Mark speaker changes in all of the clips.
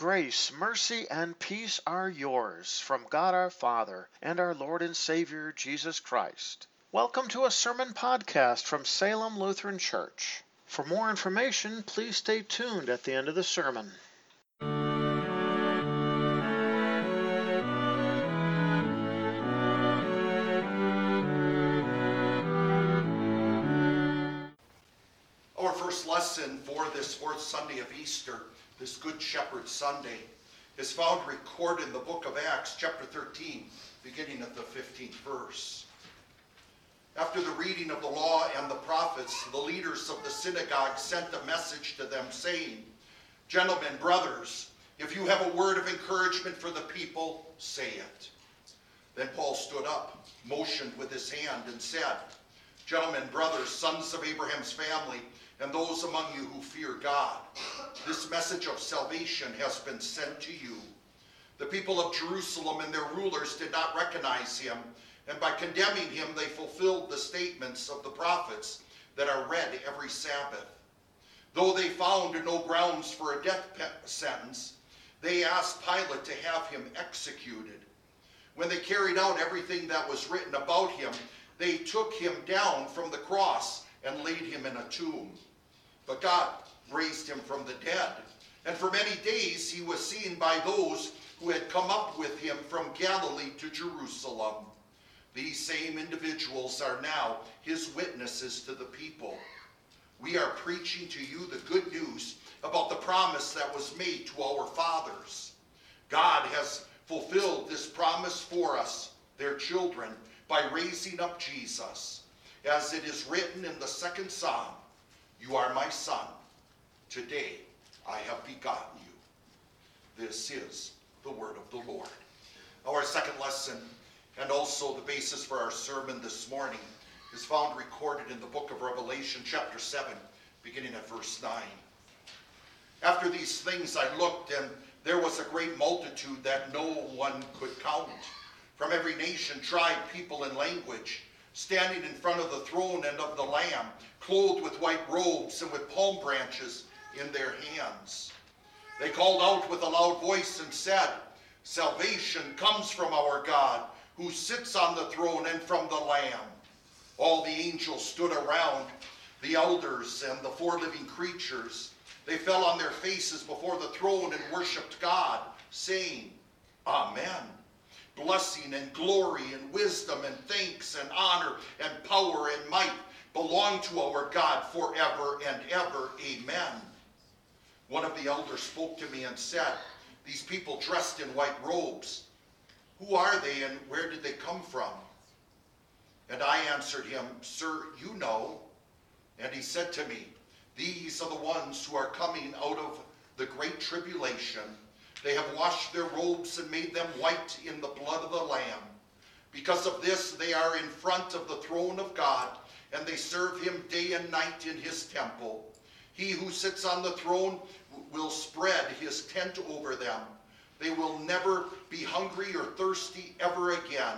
Speaker 1: Grace, mercy, and peace are yours from God our Father and our Lord and Savior Jesus Christ. Welcome to a sermon podcast from Salem Lutheran Church. For more information, please stay tuned at the end of the sermon.
Speaker 2: Our first lesson for this fourth Sunday of Easter, this Good Shepherd Sunday, is found recorded in the book of Acts, chapter 13, beginning at the 15th verse. After the reading of the law and the prophets, the leaders of the synagogue sent a message to them, saying, Gentlemen, brothers, if you have a word of encouragement for the people, say it. Then Paul stood up, motioned with his hand, and said, Gentlemen, brothers, sons of Abraham's family, and those among you who fear God, this message of salvation has been sent to you. The people of Jerusalem and their rulers did not recognize him, and by condemning him, they fulfilled the statements of the prophets that are read every Sabbath. Though they found no grounds for a death sentence, they asked Pilate to have him executed. When they carried out everything that was written about him, they took him down from the cross and laid him in a tomb. But God raised him from the dead. And for many days he was seen by those who had come up with him from Galilee to Jerusalem. These same individuals are now his witnesses to the people. We are preaching to you the good news about the promise that was made to our fathers. God has fulfilled this promise for us, their children, by raising up Jesus. As it is written in the second psalm, You are my son. Today I have begotten you. This is the word of the Lord. Our second lesson, and also the basis for our sermon this morning, is found recorded in the book of Revelation, chapter 7, beginning at verse 9. After these things I looked, and there was a great multitude that no one could count, from every nation, tribe, people, and language, standing in front of the throne and of the Lamb, clothed with white robes and with palm branches in their hands. They called out with a loud voice and said, Salvation comes from our God, who sits on the throne, and from the Lamb. All the angels stood around, the elders and the four living creatures. They fell on their faces before the throne and worshiped God, saying, Amen. Blessing and glory and wisdom and thanks and honor and power and might belong to our God forever and ever. Amen. One of the elders spoke to me and said, These people dressed in white robes, who are they and where did they come from? And I answered him, Sir, you know. And he said to me, These are the ones who are coming out of the great tribulation. They have washed their robes and made them white in the blood of the Lamb. Because of this, they are in front of the throne of God, and they serve him day and night in his temple. He who sits on the throne will spread his tent over them. They will never be hungry or thirsty ever again.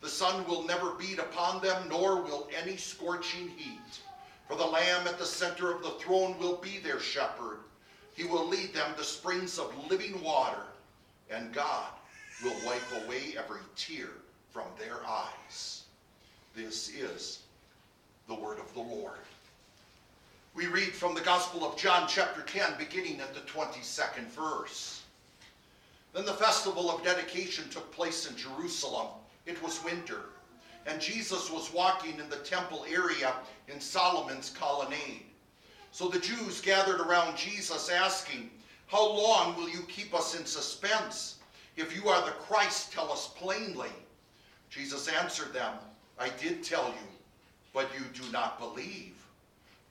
Speaker 2: The sun will never beat upon them, nor will any scorching heat. For the Lamb at the center of the throne will be their shepherd. He will lead them to springs of living water, and God will wipe away every tear from their eyes. This is the word of the Lord. We read from the Gospel of John, chapter 10, beginning at the 22nd verse. Then the festival of dedication took place in Jerusalem. It was winter, and Jesus was walking in the temple area in Solomon's colonnade. So the Jews gathered around Jesus, asking, How long will you keep us in suspense? If you are the Christ, tell us plainly. Jesus answered them, I did tell you, but you do not believe.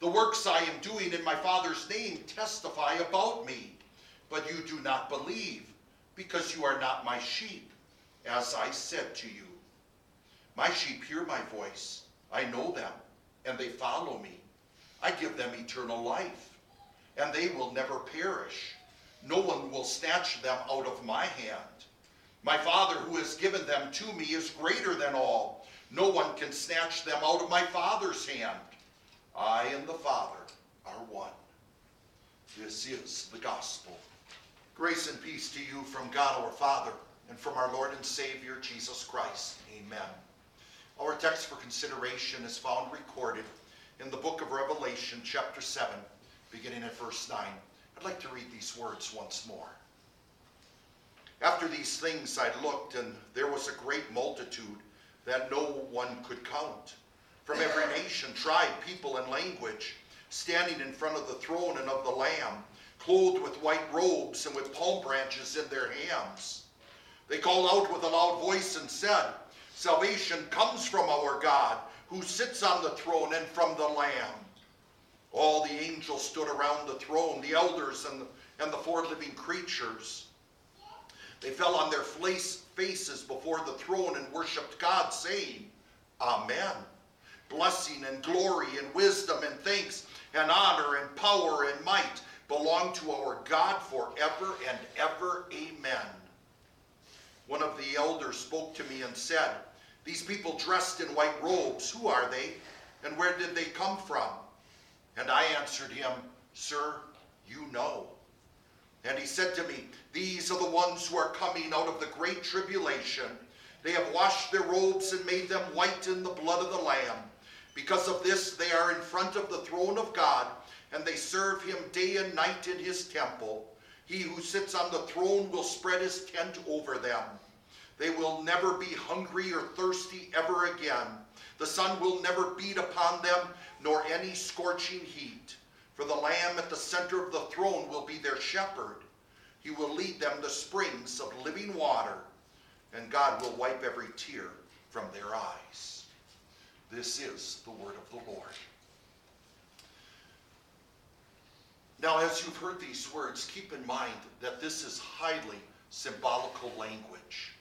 Speaker 2: The works I am doing in my Father's name testify about me, but you do not believe, because you are not my sheep, as I said to you. My sheep hear my voice. I know them, and they follow me. I give them eternal life, and they will never perish. No one will snatch them out of my hand. My Father who has given them to me is greater than all. No one can snatch them out of my Father's hand. I and the Father are one. This is the gospel Grace and peace to you from God our Father and from our Lord and Savior Jesus Christ. Amen. Our text for consideration is found recorded in the book of Revelation, chapter 7, beginning at verse 9. I'd like to read these words once more. After these things I looked, and there was a great multitude that no one could count, from every nation, tribe, people, and language, standing in front of the throne and of the Lamb, clothed with white robes and with palm branches in their hands. They called out with a loud voice and said, Salvation comes from our God, who sits on the throne, and from the Lamb. All the angels stood around the throne, the elders and the, and the four living creatures. They fell on their faces before the throne and worshiped God, saying, Amen. Blessing and glory and wisdom and thanks and honor and power and might belong to our God forever and ever. Amen. One of the elders spoke to me and said, These people dressed in white robes, who are they? And where did they come from? And I answered him, Sir, you know. And he said to me, These are the ones who are coming out of the great tribulation. They have washed their robes and made them white in the blood of the Lamb. Because of this, they are in front of the throne of God, and they serve him day and night in his temple. He who sits on the throne will spread his tent over them. They will never be hungry or thirsty ever again. The sun will never beat upon them, nor any scorching heat. For the Lamb at the center of the throne will be their shepherd. He will lead them to springs of living water, and God will wipe every tear from their eyes. This is the word of the Lord. Now, as you've heard these words, keep in mind that this is highly symbolical language.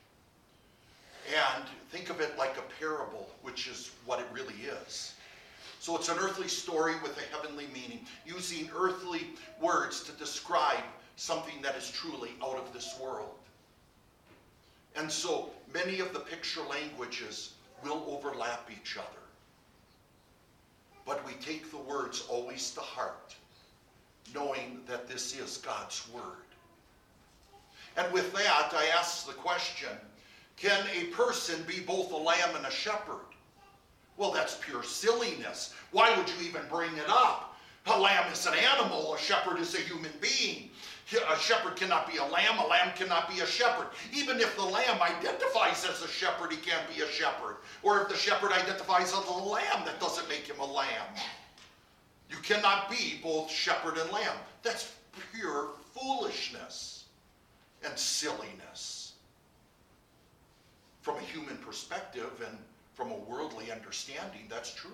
Speaker 2: And think of it like a parable, which is what it really is. So it's an earthly story with a heavenly meaning, using earthly words to describe something that is truly out of this world. And so many of the picture languages will overlap each other. But we take the words always to heart, knowing that this is God's Word. And with that, I ask the question can a person be both a lamb and a shepherd? Well, that's pure silliness. Why would you even bring it up? A lamb is an animal, a shepherd is a human being. A shepherd cannot be a lamb, a lamb cannot be a shepherd. Even if the lamb identifies as a shepherd, he can't be a shepherd. Or if the shepherd identifies as a lamb, that doesn't make him a lamb. You cannot be both shepherd and lamb. That's pure foolishness and silliness. From a human perspective and from a worldly understanding, that's true.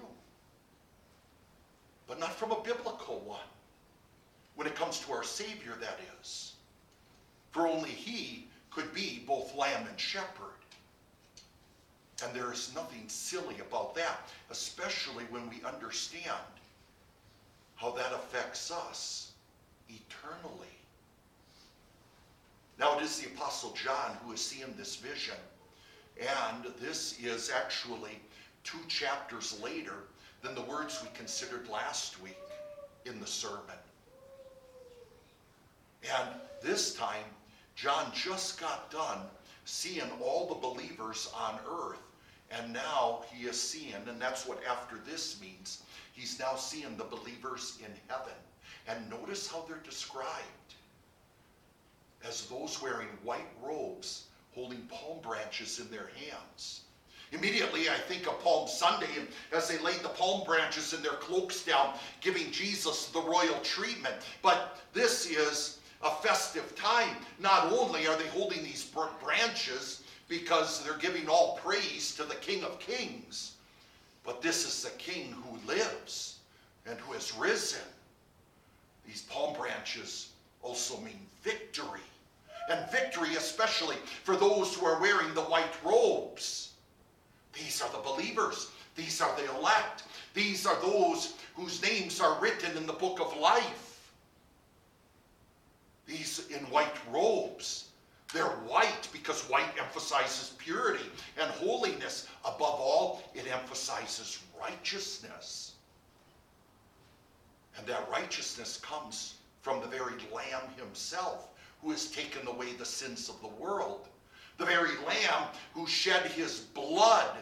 Speaker 2: But not from a biblical one. When it comes to our Savior, that is. For only He could be both lamb and shepherd. And there is nothing silly about that, especially when we understand how that affects us eternally. Now, it is the Apostle John who is seeing this vision. And this is actually two chapters later than the words we considered last week in the sermon. And this time, John just got done seeing all the believers on earth. And now he is seeing, and that's what after this means, he's now seeing the believers in heaven. And notice how they're described as those wearing white robes holding palm branches in their hands. Immediately, I think of Palm Sunday, and as they laid the palm branches in their cloaks down, giving Jesus the royal treatment. But this is a festive time. Not only are they holding these branches because they're giving all praise to the King of Kings, but this is the King who lives and who has risen. These palm branches also mean victory and victory, especially for those who are wearing the white robes. These are the believers, these are the elect, these are those whose names are written in the book of life. These in white robes. They're white because white emphasizes purity and holiness. Above all, it emphasizes righteousness. And that righteousness comes from the very Lamb himself who has taken away the sins of the world. The very lamb who shed his blood,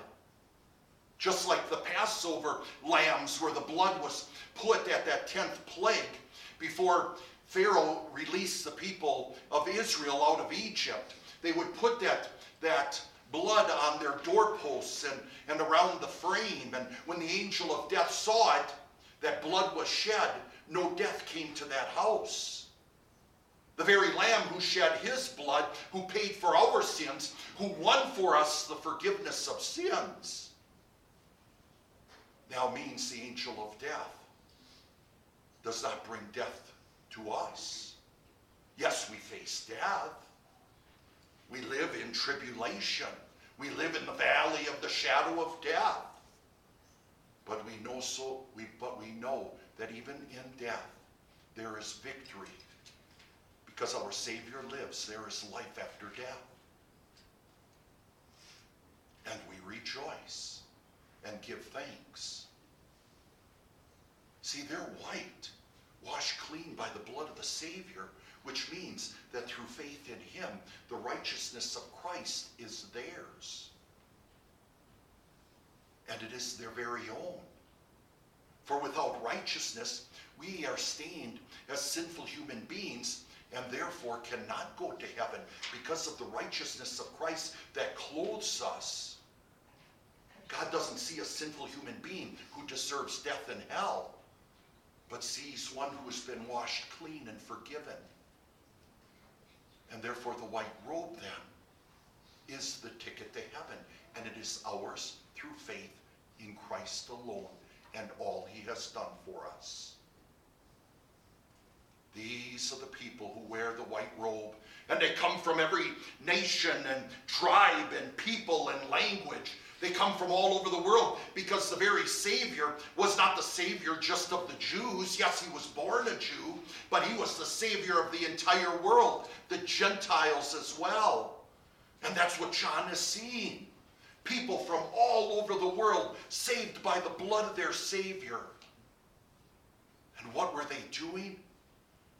Speaker 2: just like the Passover lambs, where the blood was put at that 10th plague before Pharaoh released the people of Israel out of Egypt. They would put that, that blood on their doorposts and, and around the frame. And when the angel of death saw it, that blood was shed, no death came to that house. The very Lamb who shed his blood, who paid for our sins, who won for us the forgiveness of sins, now means the angel of death does not bring death to us. Yes, we face death. We live in tribulation. We live in the valley of the shadow of death. But we know so we but we know that even in death there is victory. Because our Savior lives, there is life after death. And we rejoice and give thanks. See, they're white, washed clean by the blood of the Savior, which means that through faith in him, the righteousness of Christ is theirs. And it is their very own. For without righteousness, we are stained as sinful human beings and therefore cannot go to heaven because of the righteousness of Christ that clothes us. God doesn't see a sinful human being who deserves death and hell, but sees one who has been washed clean and forgiven. And therefore, the white robe then is the ticket to heaven, and it is ours through faith in Christ alone and all he has done for us. These are the people who wear the white robe, and they come from every nation and tribe and people and language. They come from all over the world because the very Savior was not the Savior just of the Jews. Yes, he was born a Jew, but he was the Savior of the entire world, the Gentiles as well. And that's what John is seeing. People from all over the world saved by the blood of their Savior. And what were they doing?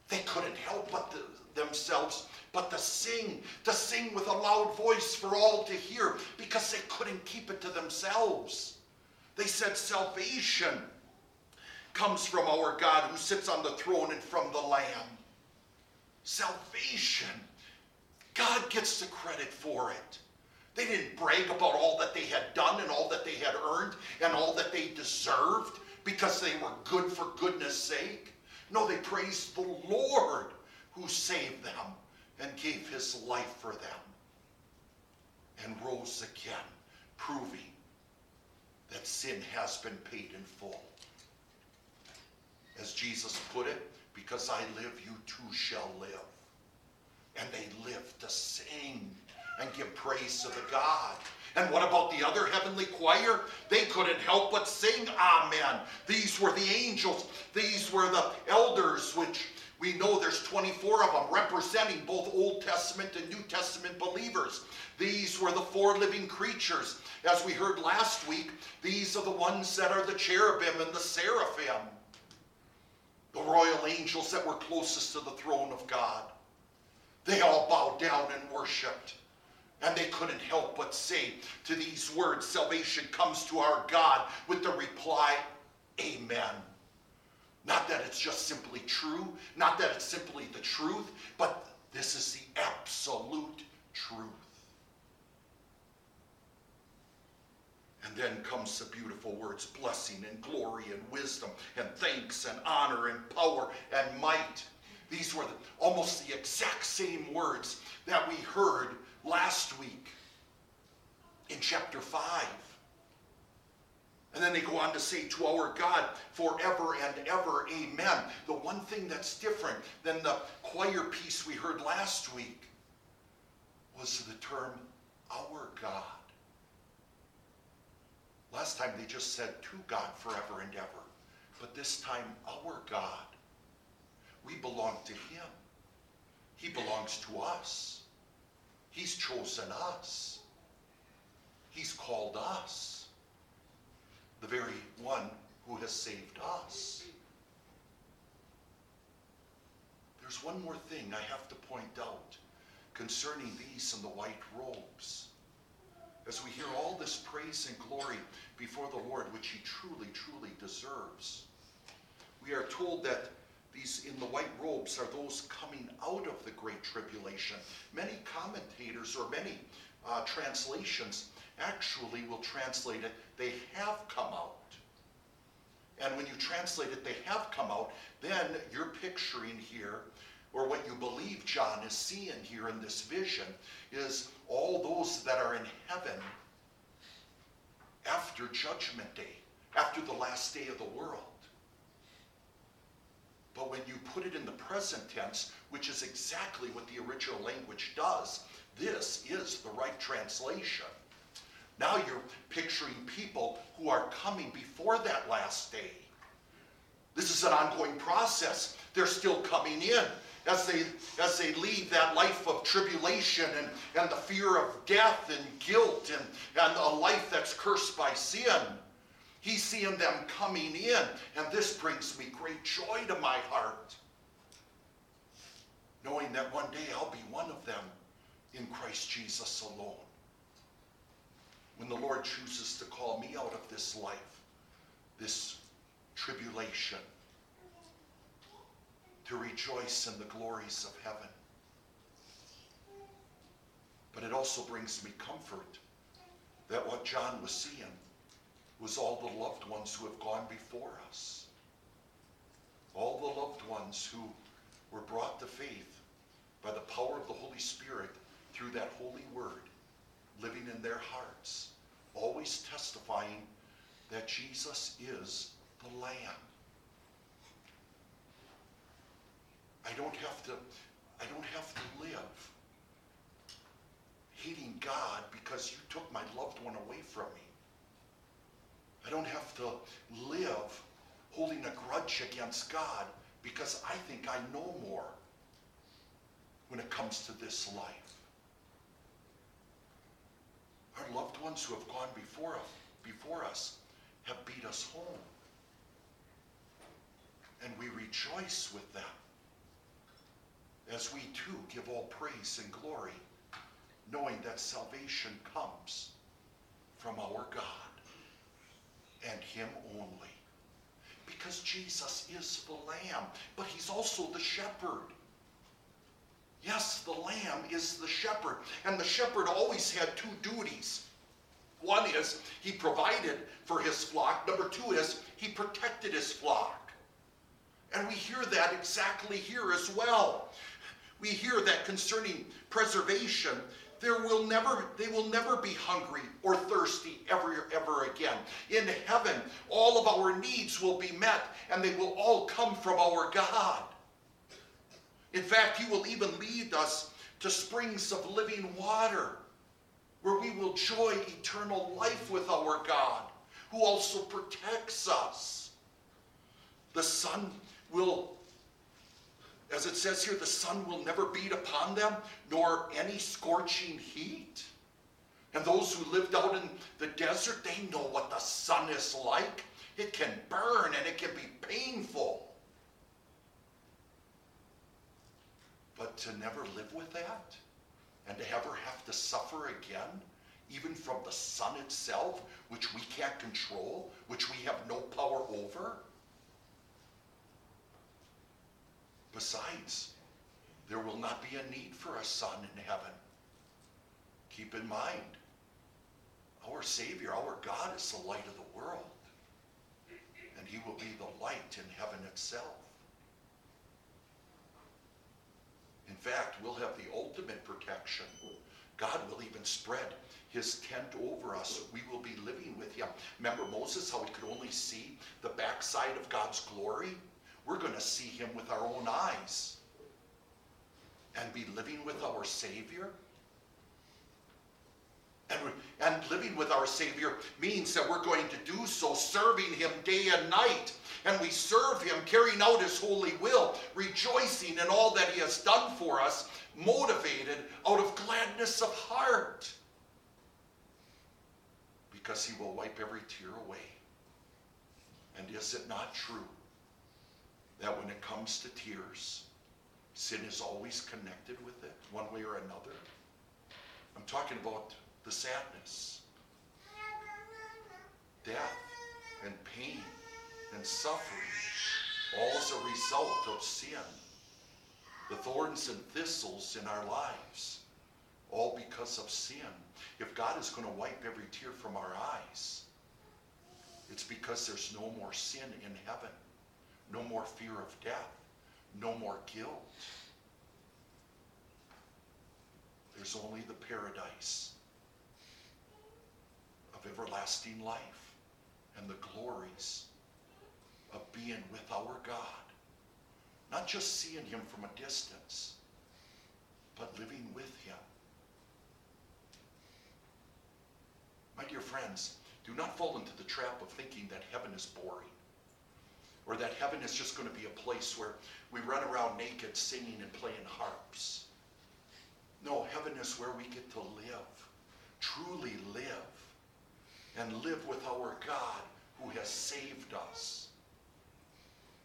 Speaker 2: They couldn't help but the, themselves but to sing, to sing with a loud voice for all to hear because they couldn't keep it to themselves. They said, Salvation comes from our God who sits on the throne and from the Lamb. Salvation. God gets the credit for it. They didn't brag about all that they had done and all that they had earned and all that they deserved because they were good for goodness sake. No, they praised the Lord who saved them and gave his life for them and rose again, proving that sin has been paid in full. As Jesus put it, because I live, you too shall live. And they live to sing and give praise to the God. And what about the other heavenly choir? They couldn't help but sing Amen. These were the angels. These were the elders, which we know there's 24 of them representing both Old Testament and New Testament believers. These were the four living creatures. As we heard last week, these are the ones that are the cherubim and the seraphim, the royal angels that were closest to the throne of God. They all bowed down and worshiped. And they couldn't help but say to these words, salvation comes to our God with the reply, Amen. Not that it's just simply true, not that it's simply the truth, but this is the absolute truth. And then comes the beautiful words blessing and glory and wisdom and thanks and honor and power and might. These were the, almost the exact same words that we heard last week in chapter 5. And then they go on to say, To our God forever and ever, amen. The one thing that's different than the choir piece we heard last week was the term our God. Last time they just said to God forever and ever. But this time, our God. We belong to Him. He belongs to us. He's chosen us. He's called us the very one who has saved us. there's one more thing I have to point out concerning these and the white robes. As we hear all this praise and glory before the Lord, which he truly, truly deserves, we are told that these in the white robes are those coming out of the great tribulation. Many commentators or many uh, translations actually will translate it, they have come out. And when you translate it, they have come out, then you're picturing here, or what you believe John is seeing here in this vision, is all those that are in heaven after Judgment Day, after the last day of the world. But when you put it in the present tense, which is exactly what the original language does, this is the right translation. Now you're picturing people who are coming before that last day. This is an ongoing process. They're still coming in as they as they leave that life of tribulation and, and the fear of death and guilt and, and a life that's cursed by sin. He's seeing them coming in, and this brings me great joy to my heart. Knowing that one day I'll be one of them in Christ Jesus alone when the Lord chooses to call me out of this life, this tribulation, to rejoice in the glories of heaven. But it also brings me comfort that what John was seeing was all the loved ones who have gone before us. All the loved ones who were brought to faith by the power of the Holy Spirit through that holy word living in their hearts, always testifying that Jesus is the Lamb. I don't have to, I don't have to live hating God because you took my loved one away from me. I don't have to live holding a grudge against God because I think I know more when it comes to this life. Our loved ones who have gone before us, before us have beat us home. And we rejoice with them as we too give all praise and glory, knowing that salvation comes from our God and Him only. Because Jesus is the Lamb, but He's also the shepherd. Yes, the lamb is the shepherd, and the shepherd always had two duties. One is he provided for his flock, number two is he protected his flock. And we hear that exactly here as well. We hear that concerning preservation, there will never they will never be hungry or thirsty ever ever again in heaven all of our needs will be met and they will all come from our god in fact, He will even lead us to springs of living water where we will enjoy eternal life with our God, who also protects us. The sun will, as it says here, the sun will never beat upon them, nor any scorching heat. And those who lived out in the desert, they know what the sun is like. It can burn and it can be painful. But to never live with that and to ever have to suffer again, even from the sun itself, which we can't control, which we have no power over. Besides, there will not be a need for a sun in heaven. Keep in mind, our Savior, our God, is the light of the world. And he will be the light in heaven itself. In fact, we'll have the ultimate protection. God will even spread his tent over us. We will be living with him. Remember Moses, how he could only see the backside of God's glory? We're going to see him with our own eyes and be living with our Savior. And, and living with our Savior means that we're going to do so serving him day and night and we serve him, carrying out his holy will, rejoicing in all that he has done for us, motivated out of gladness of heart. Because he will wipe every tear away. And is it not true that when it comes to tears, Sin is always connected with it, one way or another. I'm talking about the sadness, death, and pain, and suffering, all as a result of sin. The thorns and thistles in our lives, all because of sin. If God is going to wipe every tear from our eyes, it's because there's no more sin in heaven, no more fear of death, no more guilt. There's only the paradise of everlasting life and the glories of being with our God. Not just seeing him from a distance, but living with him. My dear friends, do not fall into the trap of thinking that heaven is boring or that heaven is just going to be a place where we run around naked singing and playing harps. No, heaven is where we get to live, truly live, and live with our God who has saved us.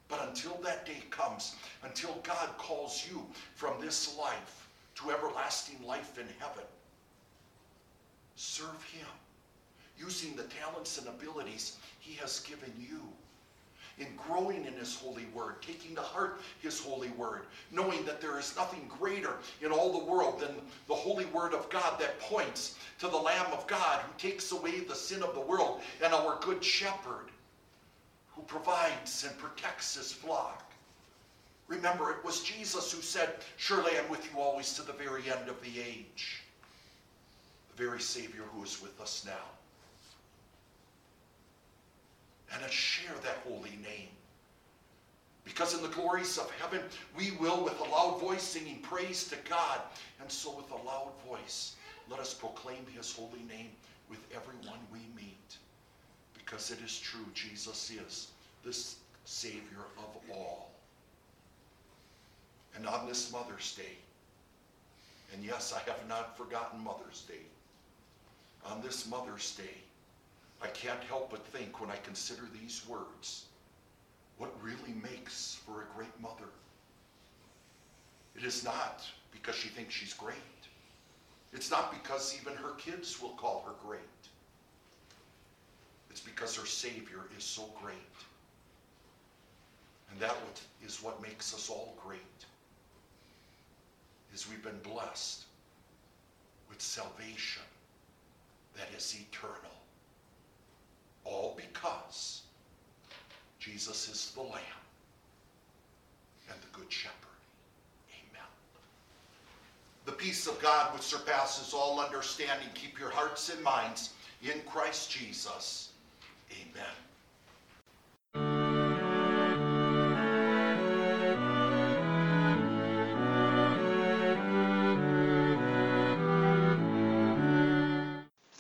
Speaker 2: But until that day comes, until God calls you from this life to everlasting life in heaven, serve Him using the talents and abilities He has given you in growing in His holy word, taking to heart His holy word, knowing that there is nothing greater in all the world than the holy word of God that points to the Lamb of God who takes away the sin of the world and our good shepherd who provides and protects his flock. Remember, it was Jesus who said, Surely I'm with you always to the very end of the age. The very Savior who is with us now and share that holy name. Because in the glories of heaven, we will, with a loud voice, singing praise to God. And so, with a loud voice, let us proclaim his holy name with everyone we meet. Because it is true, Jesus is the Savior of all. And on this Mother's Day, and yes, I have not forgotten Mother's Day, on this Mother's Day, I can't help but think when I consider these words what really makes for a great mother. It is not because she thinks she's great. It's not because even her kids will call her great. It's because her Savior is so great. And that is what makes us all great. Is we've been blessed with salvation that is eternal. All because Jesus is the Lamb and the Good Shepherd. Amen. The peace of God which surpasses all understanding, keep your hearts and minds in Christ Jesus. Amen.